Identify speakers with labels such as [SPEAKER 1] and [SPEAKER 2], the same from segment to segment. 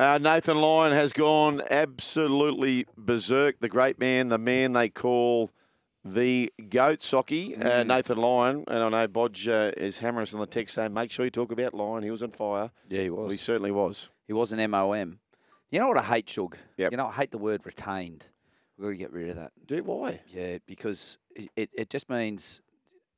[SPEAKER 1] Uh, Nathan Lyon has gone absolutely berserk. The great man, the man they call the goat socky,
[SPEAKER 2] Mm.
[SPEAKER 1] uh, Nathan Lyon. And I know Bodge uh, is hammering us on the text saying, make sure you talk about Lyon. He was on fire.
[SPEAKER 2] Yeah, he was.
[SPEAKER 1] Well, he certainly was.
[SPEAKER 2] He was an MOM. You know what I hate, Shug?
[SPEAKER 1] Yep.
[SPEAKER 2] You know, I hate the word retained. We've got to get rid of that.
[SPEAKER 1] Dude, why?
[SPEAKER 2] Yeah, because it, it, just means.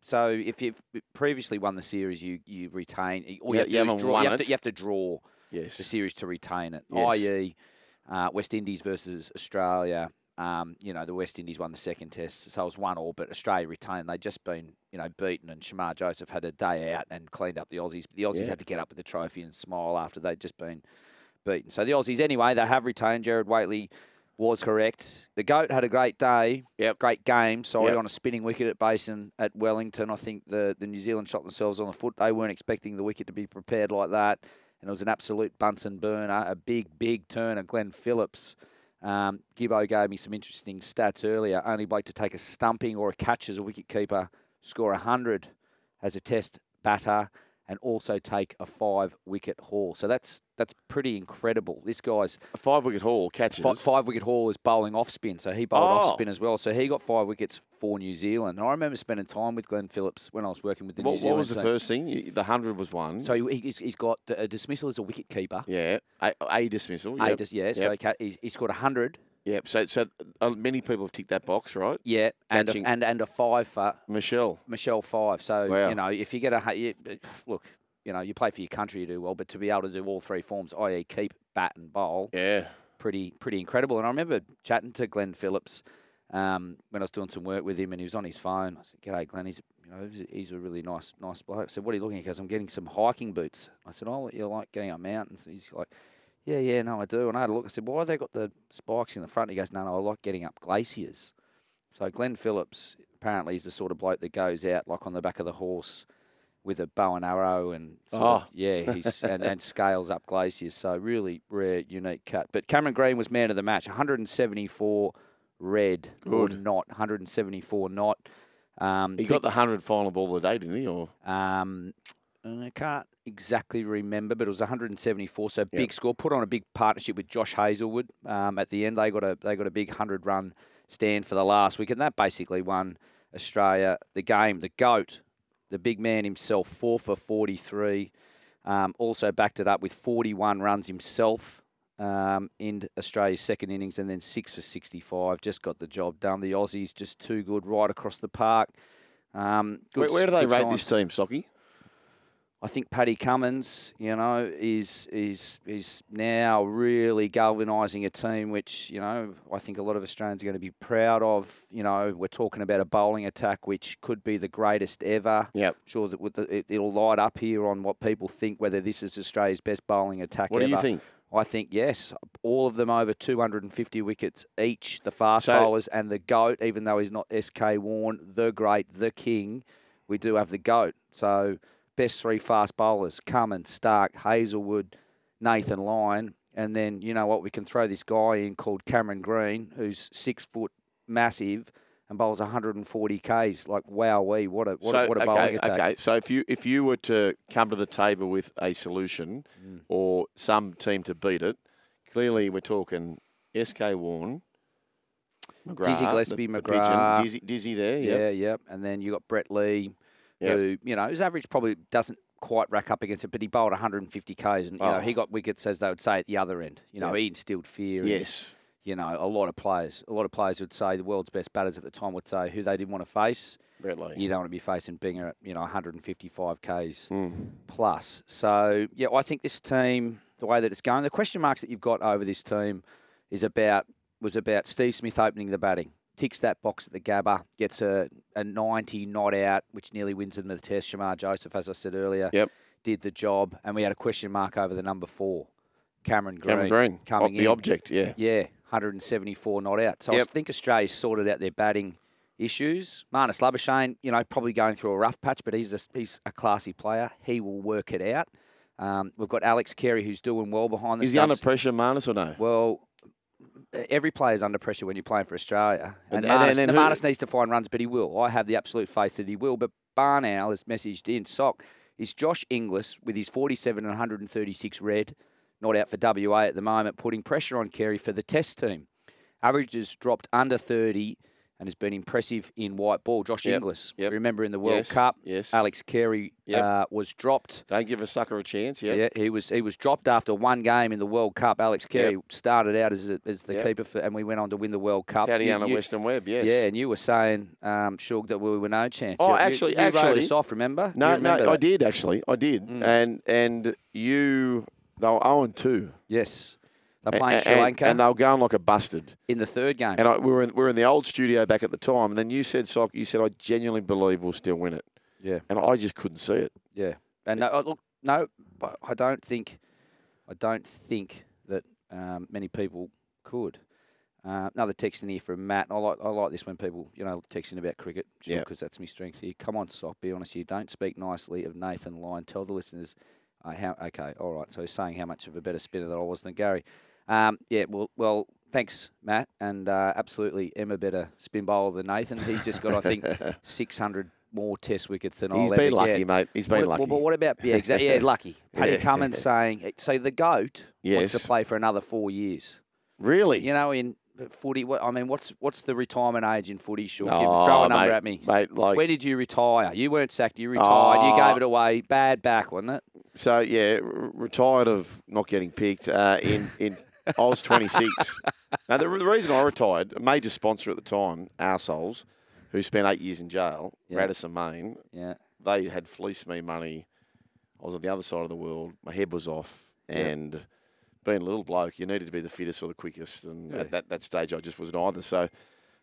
[SPEAKER 2] So if you've previously won the series, you you retain. All
[SPEAKER 1] Yeah,
[SPEAKER 2] you have to
[SPEAKER 1] you
[SPEAKER 2] do
[SPEAKER 1] haven't
[SPEAKER 2] draw.
[SPEAKER 1] won
[SPEAKER 2] You have, to, you have to draw the series to retain it.
[SPEAKER 1] Yes.
[SPEAKER 2] I.e., uh, West Indies versus Australia. Um, you know, the West Indies won the second test, so it was one all, but Australia retained. They'd just been, you know, beaten, and Shamar Joseph had a day out and cleaned up the Aussies. But the Aussies
[SPEAKER 1] Yeah.
[SPEAKER 2] had to get up with the trophy and smile after they'd just been beaten. So the Aussies, anyway, they have retained. Jared Waitley was correct. The goat had a great day.
[SPEAKER 1] Yep.
[SPEAKER 2] Great game. Sorry,
[SPEAKER 1] Yep.
[SPEAKER 2] on a spinning wicket at Basin at Wellington. I think the, the New Zealand shot themselves on the foot. They weren't expecting the wicket to be prepared like that. And it was an absolute Bunsen burner, a big, big turner. Glenn Phillips. Um, Gibbo gave me some interesting stats earlier. Only bloke to take a stumping or a catch as a wicket keeper, score 100 as a test batter, and also take a five wicket haul. So that's that's pretty incredible. This guy's
[SPEAKER 1] A five wicket haul catches.
[SPEAKER 2] Fi- five wicket haul is bowling off spin, so he bowled
[SPEAKER 1] Oh.
[SPEAKER 2] off spin as well. So he got five wickets for New Zealand. And I remember spending time with Glenn Phillips when I was working with the New
[SPEAKER 1] What, what was the
[SPEAKER 2] team.
[SPEAKER 1] first thing? The 100 was one.
[SPEAKER 2] So he, he's, he's got a dismissal as a wicket keeper.
[SPEAKER 1] yeah. A, a dismissal.
[SPEAKER 2] A dis- yeah, so
[SPEAKER 1] Yep.
[SPEAKER 2] he's, he scored hundred.
[SPEAKER 1] Yep. So, so uh, many people have ticked that box, right?
[SPEAKER 2] Yeah, and
[SPEAKER 1] Catching-
[SPEAKER 2] a, and and a five for
[SPEAKER 1] Michelle.
[SPEAKER 2] Michelle Five. So
[SPEAKER 1] Wow.
[SPEAKER 2] you know, if you get a hu- you, look, you know, you play for your country, you do well, but to be able to do all three forms, i.e., keep, bat, and bowl,
[SPEAKER 1] Yeah.
[SPEAKER 2] pretty pretty incredible. And I remember chatting to Glenn Phillips um, when I was doing some work with him, and he was on his phone. I said, "G'day, Glenn. He's you know he's, he's a really nice nice bloke." I said, "What are you looking at?" Because I'm getting some hiking boots. I said, "Oh, you like getting up mountains?" He's like. Yeah, yeah, no, I do. And I had a look. I said, "Why have they got the spikes in the front?" He goes, "No, no, I like getting up glaciers." So Glenn Phillips apparently is the sort of bloke that goes out like on the back of the horse with a bow and arrow and sort of,
[SPEAKER 1] Oh.
[SPEAKER 2] yeah, he's and, and scales up glaciers. So really rare, unique cut. But Cameron Green was man of the match. 174 red or not. 174 not. Um,
[SPEAKER 1] He got the 100 final ball of the day, didn't he? Or
[SPEAKER 2] um, I can't exactly remember, but it was 174. So big
[SPEAKER 1] Yep.
[SPEAKER 2] score. Put on a big partnership with Josh Hazlewood. Um, at the end, they got a they got a big hundred run stand for the last week, and that basically won Australia the game. The goat, the big man himself, four for 43. Um, also backed it up with 41 runs himself um, in Australia's second innings, and then six for 65. Just got the job done. The Aussies just too good right across the park. Um,
[SPEAKER 1] where,
[SPEAKER 2] good
[SPEAKER 1] where do they rate
[SPEAKER 2] signs.
[SPEAKER 1] this team, Socky?
[SPEAKER 2] I think Paddy Cummins, you know, is is is now really galvanising a team, which you know I think a lot of Australians are going to be proud of. You know, we're talking about a bowling attack which could be the greatest ever.
[SPEAKER 1] Yep.
[SPEAKER 2] Sure that the, it, it'll light up here on what people think whether this is Australia's best bowling attack
[SPEAKER 1] What
[SPEAKER 2] ever.
[SPEAKER 1] do you think?
[SPEAKER 2] I think yes, all of them over 250 wickets each. The fast
[SPEAKER 1] So-
[SPEAKER 2] bowlers and the goat, even though he's not SK Warne, the great, the king, we do have the goat. So best three fast bowlers: Cummins, Stark, Hazlewood, Nathan Lyon, and then you know what? We can throw this guy in called Cameron Green, who's six foot, massive. And bowls 140 k's. Like wow, we what a what,
[SPEAKER 1] so,
[SPEAKER 2] a, what a
[SPEAKER 1] okay,
[SPEAKER 2] bowling attack.
[SPEAKER 1] okay. So if you if you were to come to the table with a solution
[SPEAKER 2] Mm.
[SPEAKER 1] or some team to beat it, clearly we're talking SK Warne, McGrath,
[SPEAKER 2] Dizzy
[SPEAKER 1] the-
[SPEAKER 2] Gillespie,
[SPEAKER 1] the
[SPEAKER 2] McGrath.
[SPEAKER 1] pigeon, Dizzy, Dizzy there,
[SPEAKER 2] Yeah,
[SPEAKER 1] yep.
[SPEAKER 2] yep. And then you got Brett Lee,
[SPEAKER 1] Yep.
[SPEAKER 2] who you know his average probably doesn't quite rack up against it, but he bowled 150 k's, and you know
[SPEAKER 1] Oh.
[SPEAKER 2] he got wickets as they would say at the other end. You know,
[SPEAKER 1] Yeah.
[SPEAKER 2] he instilled fear. and,
[SPEAKER 1] Yes.
[SPEAKER 2] you know, a lot of players, a lot of players would say the world's best batters at the time would say who they didn't want to face.
[SPEAKER 1] Lee.
[SPEAKER 2] You don't want to be facing Binger at you know 155 k's
[SPEAKER 1] Mm.
[SPEAKER 2] plus. So yeah, I think this team, the way that it's going, the question marks that you've got over this team is about was about Steve Smith opening the batting. Ticks that box at the Gabba, gets a, a 90 not out, which nearly wins them the test. Shamar Joseph, as I said earlier,
[SPEAKER 1] Yep.
[SPEAKER 2] did the job. And we had a question mark over the number four, Cameron Green.
[SPEAKER 1] Cameron Green.
[SPEAKER 2] Coming
[SPEAKER 1] the
[SPEAKER 2] in.
[SPEAKER 1] object, yeah.
[SPEAKER 2] Yeah, 174 not out. So I think Australia's sorted out their batting issues. Marnus Labuschagne, you know, probably going through a rough patch, but he's a, he's a classy player. He will work it out. Um, we've got Alex Carey, who's doing well behind the
[SPEAKER 1] Is he under pressure, Marnus, or no?
[SPEAKER 2] Well, every player is under pressure when you're playing for Australia.
[SPEAKER 1] And-
[SPEAKER 2] And,
[SPEAKER 1] and
[SPEAKER 2] the
[SPEAKER 1] who-
[SPEAKER 2] Marnus needs to find runs, but he will. I have the absolute faith that he will. But Barnow has messaged in, Sock, is Josh Inglis with his 47 and 136 red, not out for WA at the moment, putting pressure on Carey for the test team. Averages dropped under 30 and has been impressive in white ball. Josh
[SPEAKER 1] Yep,
[SPEAKER 2] Inglis,
[SPEAKER 1] yep.
[SPEAKER 2] remember in the World
[SPEAKER 1] Yes,
[SPEAKER 2] Cup,
[SPEAKER 1] yes.
[SPEAKER 2] Alex Carey
[SPEAKER 1] Yep.
[SPEAKER 2] uh, was dropped.
[SPEAKER 1] Don't give a sucker a chance, yeah.
[SPEAKER 2] Yeah, he was he was dropped after one game in the World Cup. Alex Carey started out as a, as the
[SPEAKER 1] Yep.
[SPEAKER 2] keeper, for, and we went on to win the World Cup. You-
[SPEAKER 1] Tatiana
[SPEAKER 2] you-
[SPEAKER 1] Western Webb, yes.
[SPEAKER 2] Yeah, and you were saying, um, Shug, that we were no chance.
[SPEAKER 1] Oh,
[SPEAKER 2] You- you-
[SPEAKER 1] actually-
[SPEAKER 2] you, wrote
[SPEAKER 1] actually-
[SPEAKER 2] us off. Remember?
[SPEAKER 1] No,
[SPEAKER 2] remember
[SPEAKER 1] no, I did actually. I did.
[SPEAKER 2] Mm.
[SPEAKER 1] And and you they were 0 and 2.
[SPEAKER 2] Yes, they're playing
[SPEAKER 1] and,
[SPEAKER 2] Sri Lanka
[SPEAKER 1] And they were going like a busted.
[SPEAKER 2] in the third game.
[SPEAKER 1] And I, we, were in, we were in the old studio back at the time. And then you said, Sock, you said, I genuinely believe we'll still win it.
[SPEAKER 2] yeah,
[SPEAKER 1] And I just couldn't see it.
[SPEAKER 2] yeah. And no, oh, look, no, I don't think, I don't think that um, many people could. Uh, another text in here from Matt. I like I like this when people you know texting about cricket
[SPEAKER 1] Yeah.
[SPEAKER 2] because that's my strength here. Come on, Sock, be honest You Don't speak nicely of Nathan Lyon. Tell the listeners uh, how. Okay, all right. So he's saying how much of a better spinner that I was than Gary. Um, yeah, well, well, thanks, Matt, and uh, absolutely, Emma better spin bowler than Nathan. He's just got I think 600 more Test wickets than
[SPEAKER 1] He's
[SPEAKER 2] I'll
[SPEAKER 1] been lucky,
[SPEAKER 2] get.
[SPEAKER 1] mate. He's been
[SPEAKER 2] What-
[SPEAKER 1] lucky.
[SPEAKER 2] Well, but what about yeah, exactly? Yeah, lucky. Paddy
[SPEAKER 1] Yeah.
[SPEAKER 2] Cummins saying so. The goat wants to play for another four years.
[SPEAKER 1] really?
[SPEAKER 2] You know, in footy, what I mean, what's what's the retirement age in footy? Sure,
[SPEAKER 1] Oh,
[SPEAKER 2] throw a number
[SPEAKER 1] mate,
[SPEAKER 2] at me.
[SPEAKER 1] Mate, like,
[SPEAKER 2] Where did you retire? You weren't sacked. You retired. you
[SPEAKER 1] Oh.
[SPEAKER 2] gave it away. Bad back, wasn't it?
[SPEAKER 1] so, yeah, r- retired of not getting picked uh, in, in I was 26. now, the, the reason I retired, a major sponsor at the time, Arseholes, who spent eight years in jail,
[SPEAKER 2] Yeah.
[SPEAKER 1] Radisson, Maine,
[SPEAKER 2] Yeah.
[SPEAKER 1] they had fleeced me money. I was on the other side of the world. My head was off,
[SPEAKER 2] Yeah.
[SPEAKER 1] and being a little bloke, you needed to be the fittest or the quickest. And
[SPEAKER 2] Yeah.
[SPEAKER 1] at that, that stage, I just wasn't either. So,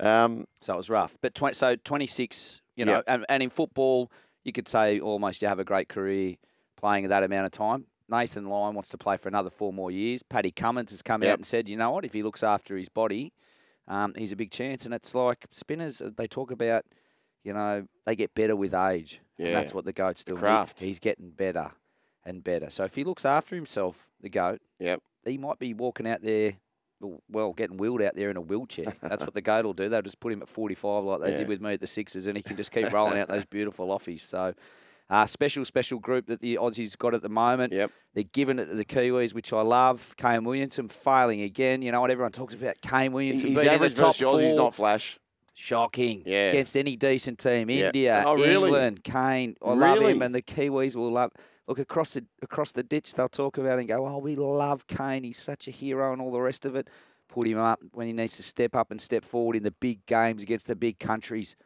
[SPEAKER 1] um,
[SPEAKER 2] So it was rough. But 20, so 26, you know, and, and in football, you could say almost you have a great career playing that amount of time. Nathan Lyon wants to play for another four more years. Paddy Cummins has come
[SPEAKER 1] Yep.
[SPEAKER 2] out and said, you know what, if he looks after his body, um, he's a big chance. And it's like spinners, uh, they talk about, you know, they get better with age. And
[SPEAKER 1] Yeah.
[SPEAKER 2] that's what the GOAT's
[SPEAKER 1] The
[SPEAKER 2] doing. He-
[SPEAKER 1] craft.
[SPEAKER 2] he's getting better and better. So if he looks after himself, the GOAT,
[SPEAKER 1] Yep.
[SPEAKER 2] he might be walking out there, well, getting wheeled out there in a wheelchair. That's what the GOAT will do. They'll just put him at 45 like they
[SPEAKER 1] Yeah.
[SPEAKER 2] did with me at the Sixers, and he can just keep rolling out those beautiful offies. So, uh, special, special group that the Aussies got at the moment.
[SPEAKER 1] Yep.
[SPEAKER 2] They're giving it to the Kiwis, which I love. Kane Williamson failing again. You know what everyone talks about? Kane Williamson He's
[SPEAKER 1] average
[SPEAKER 2] the top
[SPEAKER 1] versus Aussie's not flash.
[SPEAKER 2] Shocking.
[SPEAKER 1] Yeah.
[SPEAKER 2] Against any decent team.
[SPEAKER 1] Yeah.
[SPEAKER 2] India,
[SPEAKER 1] Oh, really?
[SPEAKER 2] England, Kane. I love him, and the Kiwis will love. Look across the across the ditch. They'll talk about it and go, "Oh, we love Kane. He's such a hero," and all the rest of it. Put him up when he needs to step up and step forward in the big games against the big countries.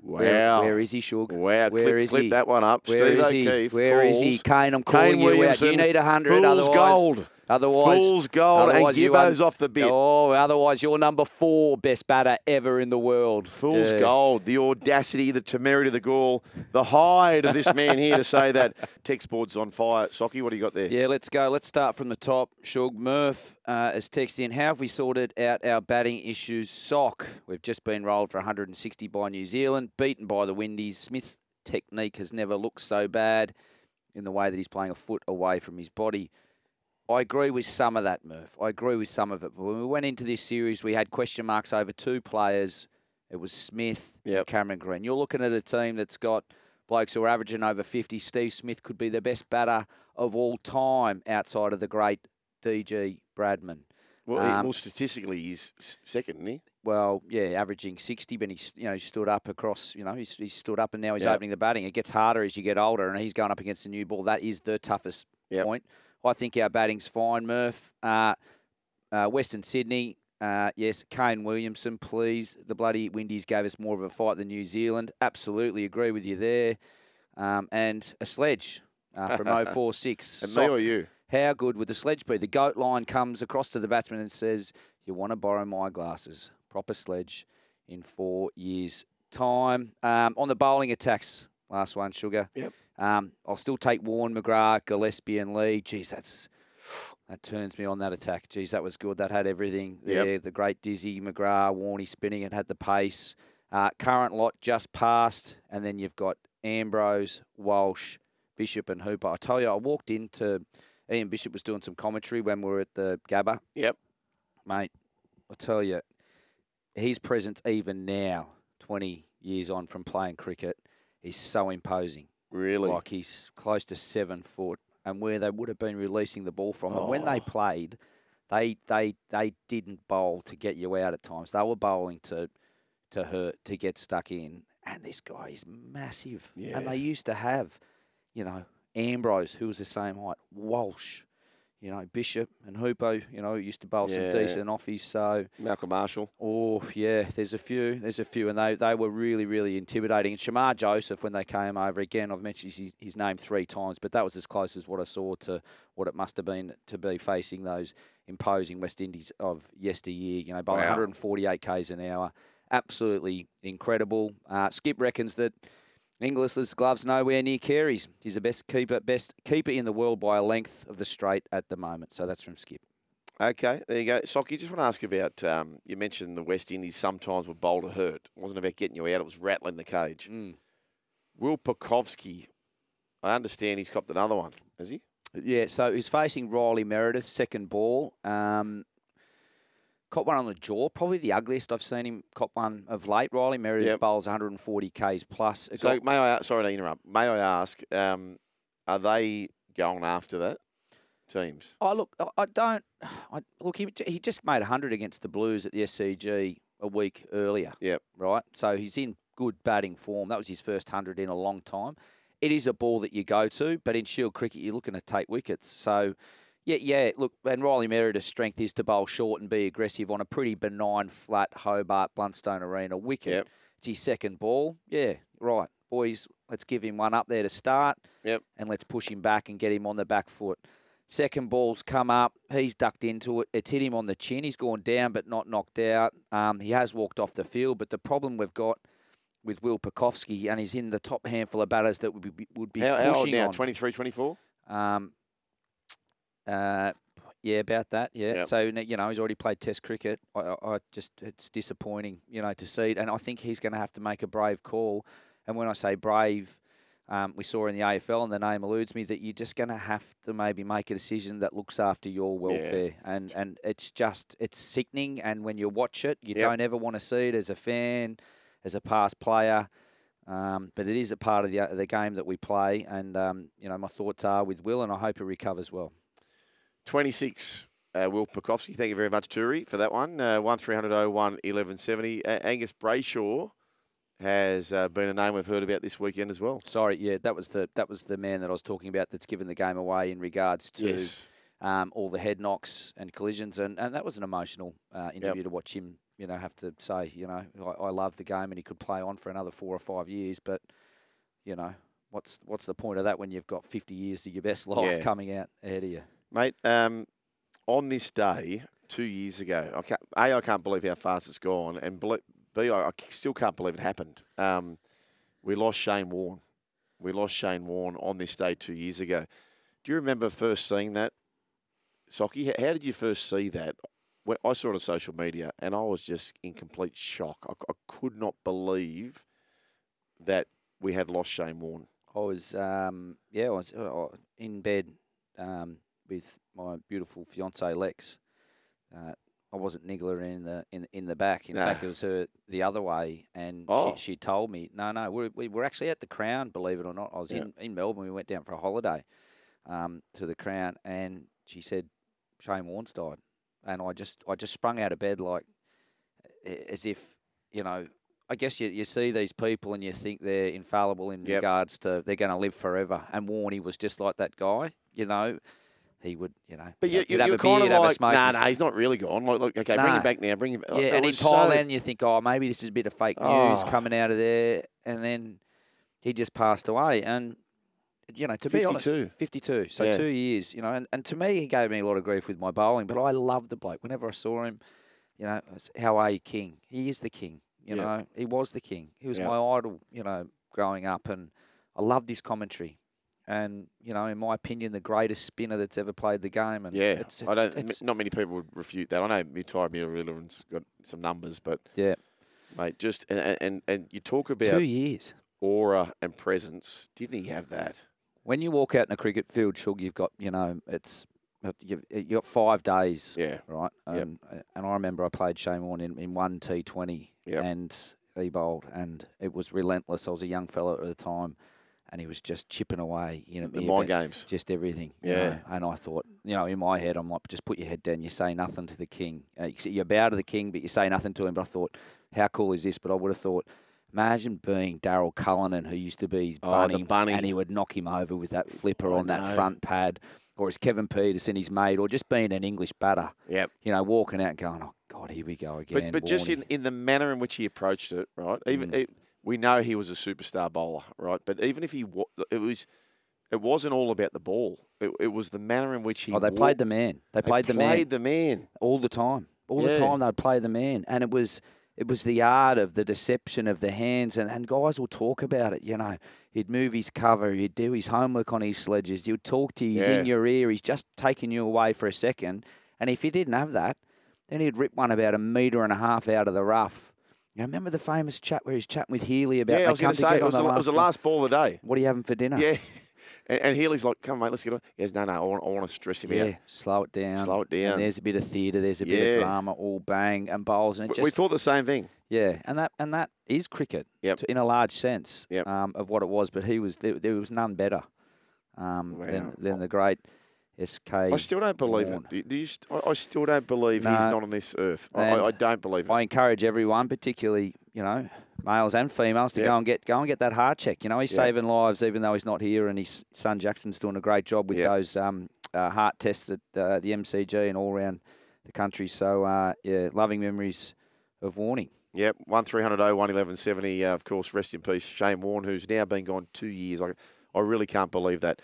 [SPEAKER 2] Where,
[SPEAKER 1] Wow.
[SPEAKER 2] where is he, Shug?
[SPEAKER 1] Wow.
[SPEAKER 2] Where
[SPEAKER 1] clip,
[SPEAKER 2] is
[SPEAKER 1] clip
[SPEAKER 2] he?
[SPEAKER 1] that one up.
[SPEAKER 2] Where
[SPEAKER 1] Steve
[SPEAKER 2] is he?
[SPEAKER 1] O'Keefe.
[SPEAKER 2] Where is he? Kane, I'm
[SPEAKER 1] Kane
[SPEAKER 2] calling you out. You need a hundred.
[SPEAKER 1] Fool's
[SPEAKER 2] Otherwise,
[SPEAKER 1] gold.
[SPEAKER 2] Otherwise,
[SPEAKER 1] Fool's gold. And
[SPEAKER 2] otherwise you
[SPEAKER 1] Gibbo's
[SPEAKER 2] un-
[SPEAKER 1] off the bit.
[SPEAKER 2] Oh, otherwise you're number four best batter ever in the world.
[SPEAKER 1] Fool's
[SPEAKER 2] Yeah.
[SPEAKER 1] gold, the audacity, the temerity, of the gall, the hide of this man here to say that text board's on fire. Socky, what do you got there?
[SPEAKER 2] Yeah, let's go. Let's start from the top. Shug Murph uh, has texted in, how have we sorted out our batting issues? Sock, we've just been rolled for 160 by New Zealand, beaten by the Windies. Smith's technique has never looked so bad in the way that he's playing a foot away from his body. I agree with some of that, Murph. I agree with some of it. But when we went into this series, we had question marks over two players. It was Smith
[SPEAKER 1] Yep.
[SPEAKER 2] and Cameron Green. You're looking at a team that's got blokes who are averaging over 50. Steve Smith could be the best batter of all time outside of the great DG Bradman.
[SPEAKER 1] Well,
[SPEAKER 2] Um,
[SPEAKER 1] well, statistically, he's second, isn't he?
[SPEAKER 2] well, yeah, averaging 60, but he's you know he stood up across. You know, he's, he's stood up and now he's
[SPEAKER 1] Yep.
[SPEAKER 2] opening the batting. It gets harder as you get older, and he's going up against a new ball. That is the toughest
[SPEAKER 1] Yep.
[SPEAKER 2] point. I think our batting's fine, Murph. Uh, uh, Western Sydney, uh, yes. Kane Williamson, please. The bloody Windies gave us more of a fight than New Zealand. Absolutely agree with you there. Um, and a sledge uh, from 046.
[SPEAKER 1] And me or you?
[SPEAKER 2] how good would the sledge be? The goat line comes across to the batsman and says, You want to borrow my glasses? Proper sledge in four years' time. Um, on the bowling attacks, last one, Sugar.
[SPEAKER 1] Yep.
[SPEAKER 2] Um, I'll still take Warne, McGrath, Gillespie, and Lee. Geez, that's that turns me on that attack. Geez, that was good. That had everything
[SPEAKER 1] Yep.
[SPEAKER 2] there. The great Dizzy, McGrath, Warney spinning. It had the pace. Uh, current lot just passed, and then you've got Ambrose, Walsh, Bishop, and Hooper. I tell you, I walked into Ian Bishop was doing some commentary when we were at the Gabba,
[SPEAKER 1] Yep.
[SPEAKER 2] mate. I tell you, his presence even now, twenty years on from playing cricket, is so imposing.
[SPEAKER 1] Really?
[SPEAKER 2] Like he's close to seven foot, and where they would have been releasing the ball from, and when they
[SPEAKER 1] Oh.
[SPEAKER 2] played, they they they didn't bowl to get you out at times. They were bowling to to hurt to get stuck in. And this guy is massive.
[SPEAKER 1] Yeah.
[SPEAKER 2] And they used to have, you know, Ambrose, who was the same height, Walsh, you know, Bishop and Hoopo, you know, used to bowl
[SPEAKER 1] Yeah.
[SPEAKER 2] some decent offies. So
[SPEAKER 1] Malcolm Marshall.
[SPEAKER 2] Oh yeah, there's a few. There's a few, and they, they were really really intimidating. And Shamar Joseph, when they came over again, I've mentioned his, his name three times, but that was as close as what I saw to what it must have been to be facing those imposing West Indies of yesteryear. You know, by
[SPEAKER 1] Wow.
[SPEAKER 2] 148 k's an hour, absolutely incredible. Uh, Skip reckons that. Inglis's gloves nowhere near Carey's. He's the best keeper, best keeper in the world by a length of the straight at the moment. So that's from Skip.
[SPEAKER 1] Okay, there you go. Socky, just want to ask about, um, you mentioned the West Indies sometimes were bowl to hurt. It wasn't about getting you out, it was rattling the cage.
[SPEAKER 2] Mm.
[SPEAKER 1] Will Pucovski, I understand he's copped another one, has he?
[SPEAKER 2] Yeah, so he's facing Riley Meredith, second ball. Um, caught one on the jaw, probably the ugliest I've seen him cop one of late. Riley Meredith
[SPEAKER 1] Yep.
[SPEAKER 2] bowls 140 Ks plus. It
[SPEAKER 1] So
[SPEAKER 2] got-
[SPEAKER 1] may I, sorry to interrupt, may I ask, um, are they going after that, teams?
[SPEAKER 2] oh, look, I- I don't. I, look, he, he just made 100 against the Blues at the SCG a week earlier.
[SPEAKER 1] Yep.
[SPEAKER 2] Right? So he's in good batting form. That was his first 100 in a long time. It is a ball that you go to, but in Shield cricket, you're looking to take wickets. So, yeah, yeah. Look, and Riley Meredith's strength is to bowl short and be aggressive on a pretty benign, flat Hobart Blundstone Arena wicket.
[SPEAKER 1] Yep.
[SPEAKER 2] It's his second ball. Yeah, right. Boys, let's give him one up there to start.
[SPEAKER 1] Yep.
[SPEAKER 2] And let's push him back and get him on the back foot. Second ball's come up. He's ducked into it. It's hit him on the chin. He's gone down but not knocked out. Um, he has walked off the field, but the problem we've got with Will Pucovski, and he's in the top handful of batters that would be would be
[SPEAKER 1] How, how old
[SPEAKER 2] pushing
[SPEAKER 1] now,
[SPEAKER 2] on.
[SPEAKER 1] 23, 24?
[SPEAKER 2] Um, uh, yeah, about that. Yeah.
[SPEAKER 1] Yep.
[SPEAKER 2] So you know he's already played Test cricket. I, I, just it's disappointing, you know, to see it, and I think he's going to have to make a brave call. And when I say brave, um, we saw in the AFL, and the name eludes me, that you're just going to have to maybe make a decision that looks after your welfare. Yeah. And and it's just it's sickening. And when you watch it, you
[SPEAKER 1] Yep.
[SPEAKER 2] don't ever want to see it as a fan, as a past player. Um, but it is a part of the the game that we play, and um, you know my thoughts are with Will, and I hope he recovers well.
[SPEAKER 1] 26, uh, Will Pucovski. Thank you very much, Turi, for that one. Uh, 1300 01 1170. Uh, Angus Brayshaw has uh, been a name we've heard about this weekend as well.
[SPEAKER 2] Sorry, yeah, that was the that was the man that I was talking about that's given the game away in regards to
[SPEAKER 1] Yes.
[SPEAKER 2] um, all the head knocks and collisions, and, and that was an emotional uh, interview to watch him. You know, have to say, you know, I, I love the game, and he could play on for another four or five years, but you know, what's what's the point of that when you've got 50 years of your best life
[SPEAKER 1] Yeah.
[SPEAKER 2] coming out ahead of you?
[SPEAKER 1] Mate, um, on this day, two years ago, I can't, A, I can't believe how fast it's gone, and B, I, still can't believe it happened. Um, we lost Shane Warne. We lost Shane Warne on this day two years ago. Do you remember first seeing that, Socky? How, how did you first see that? When I saw it on social media, and I was just in complete shock. I, I could not believe that we had lost Shane Warne.
[SPEAKER 2] I was, um, yeah, I was uh, in bed um, with my beautiful fiance Lex. Uh, I wasn't niggling in the in in the back. In
[SPEAKER 1] No.
[SPEAKER 2] fact, it was her the other way, and
[SPEAKER 1] Oh.
[SPEAKER 2] she, she told me, no, no, we're, we were actually at the Crown, believe it or not. I was
[SPEAKER 1] Yeah.
[SPEAKER 2] in, in Melbourne. We went down for a holiday um, to the Crown, and she said Shane Warne's died. and I just I just sprung out of bed like as if you know. I guess you, you see these people and you think they're infallible in
[SPEAKER 1] Yep.
[SPEAKER 2] regards to they're going to live forever. And Warney was just like that guy, you know. He would, you know.
[SPEAKER 1] But you,
[SPEAKER 2] you'd
[SPEAKER 1] you,
[SPEAKER 2] have a beer,
[SPEAKER 1] of
[SPEAKER 2] have a
[SPEAKER 1] like,
[SPEAKER 2] smoke
[SPEAKER 1] nah, nah, he's not really gone. Like, look, okay, bring him back now. Bring him.
[SPEAKER 2] Oh, yeah,
[SPEAKER 1] it
[SPEAKER 2] and in
[SPEAKER 1] was so-
[SPEAKER 2] Thailand, you think, oh, maybe this is a bit of fake news
[SPEAKER 1] Oh.
[SPEAKER 2] coming out of there, and then he just passed away. And you know, to be honest,
[SPEAKER 1] 52.
[SPEAKER 2] so
[SPEAKER 1] Yeah.
[SPEAKER 2] two years. You know, and, and to me, he gave me a lot of grief with my bowling, but I loved the bloke. Whenever I saw him, you know, how are you, king? He is the king. You
[SPEAKER 1] Yeah.
[SPEAKER 2] know, he was the king. He was
[SPEAKER 1] Yeah.
[SPEAKER 2] my idol. You know, growing up, and I loved his commentary. And you know, in my opinion, the greatest spinner that's ever played the game. And
[SPEAKER 1] Yeah,
[SPEAKER 2] it's,
[SPEAKER 1] I don't.
[SPEAKER 2] it's-
[SPEAKER 1] not many people would refute that. I know Mutai Miravilla's got some numbers, but
[SPEAKER 2] yeah,
[SPEAKER 1] mate, just and and, and you talk about
[SPEAKER 2] two years.
[SPEAKER 1] aura and presence. Didn't he have that?
[SPEAKER 2] when you walk out in a cricket field, Shug, you've got you know it's you've, you've got five days,
[SPEAKER 1] Yeah.
[SPEAKER 2] right?
[SPEAKER 1] Yep.
[SPEAKER 2] Um, and I remember I played Shane Warne in, in one T Twenty,
[SPEAKER 1] Yep.
[SPEAKER 2] and he bowled, and it was relentless. I was a young fella at the time, and he was just chipping away, you know,
[SPEAKER 1] The mind games.
[SPEAKER 2] just everything.
[SPEAKER 1] Yeah.
[SPEAKER 2] know. And I thought, you know, in my head, I'm like, just put your head down. You say nothing to the king. Uh, you bow to the king, but you say nothing to him. But I thought, how cool is this? But I would have thought. Imagine being Daryl Cullinan, who used to be his
[SPEAKER 1] Oh,
[SPEAKER 2] bunny,
[SPEAKER 1] the bunny.
[SPEAKER 2] and he would knock him over with that flipper
[SPEAKER 1] I
[SPEAKER 2] on that front pad, or as Kevin Pietersen, his mate, or just being an English batter.
[SPEAKER 1] Yep.
[SPEAKER 2] You know, walking out and going, "Oh God, here we go again."
[SPEAKER 1] But but just in, in the manner in which he approached it, right? Even it, we know he was a superstar bowler, right? But even if he wa- it was, it wasn't all about the ball. It, it was the manner in which he.
[SPEAKER 2] oh, they
[SPEAKER 1] walked.
[SPEAKER 2] played the man. They played the man.
[SPEAKER 1] played the man.
[SPEAKER 2] all the time. All the time they'd play the man, and it was it was the art of the deception of the hands, and, and guys will talk about it. You know, he'd move his cover, he'd do his homework on his sledges, he'd talk to you, he's in your ear, he's just taking you away for a second, and if he didn't have that, then he'd rip one about a metre and a half out of the rough. You remember the famous chat where he's chatting with Healy about
[SPEAKER 1] Yeah, I was going to say it was, the, it was the last ball of the day.
[SPEAKER 2] What are you having for dinner?
[SPEAKER 1] Yeah. And, and Healy's like, come on, mate, let's get on. He goes, no, no, I want, I want to stress him
[SPEAKER 2] Yeah,
[SPEAKER 1] out.
[SPEAKER 2] slow it down.
[SPEAKER 1] Slow it down.
[SPEAKER 2] And there's a bit of theatre. There's a bit
[SPEAKER 1] Yeah.
[SPEAKER 2] of drama. All bang and bowls, and it
[SPEAKER 1] We-
[SPEAKER 2] just
[SPEAKER 1] we thought the same thing.
[SPEAKER 2] Yeah, and that and that is cricket
[SPEAKER 1] Yep.
[SPEAKER 2] to, in a large sense
[SPEAKER 1] Yep.
[SPEAKER 2] um, of what it was. But he was there, there was none better um, than than the great SK.
[SPEAKER 1] I still don't believe it. Do, you? St- I, still don't believe he's not on this earth. I, I, I don't believe it.
[SPEAKER 2] I encourage everyone, particularly you know males and females, to
[SPEAKER 1] Yep.
[SPEAKER 2] go and get go and get that heart check. You know, he's
[SPEAKER 1] Yep.
[SPEAKER 2] saving lives even though he's not here, and his son Jackson's doing a great job with
[SPEAKER 1] Yep.
[SPEAKER 2] those um, uh, heart tests at uh, the MCG and all around the country. So uh, yeah, loving memories of Warning.
[SPEAKER 1] Yep, one 1170 Uh, of course, rest in peace, Shane Warne, who's now been gone two years. I, I really can't believe that.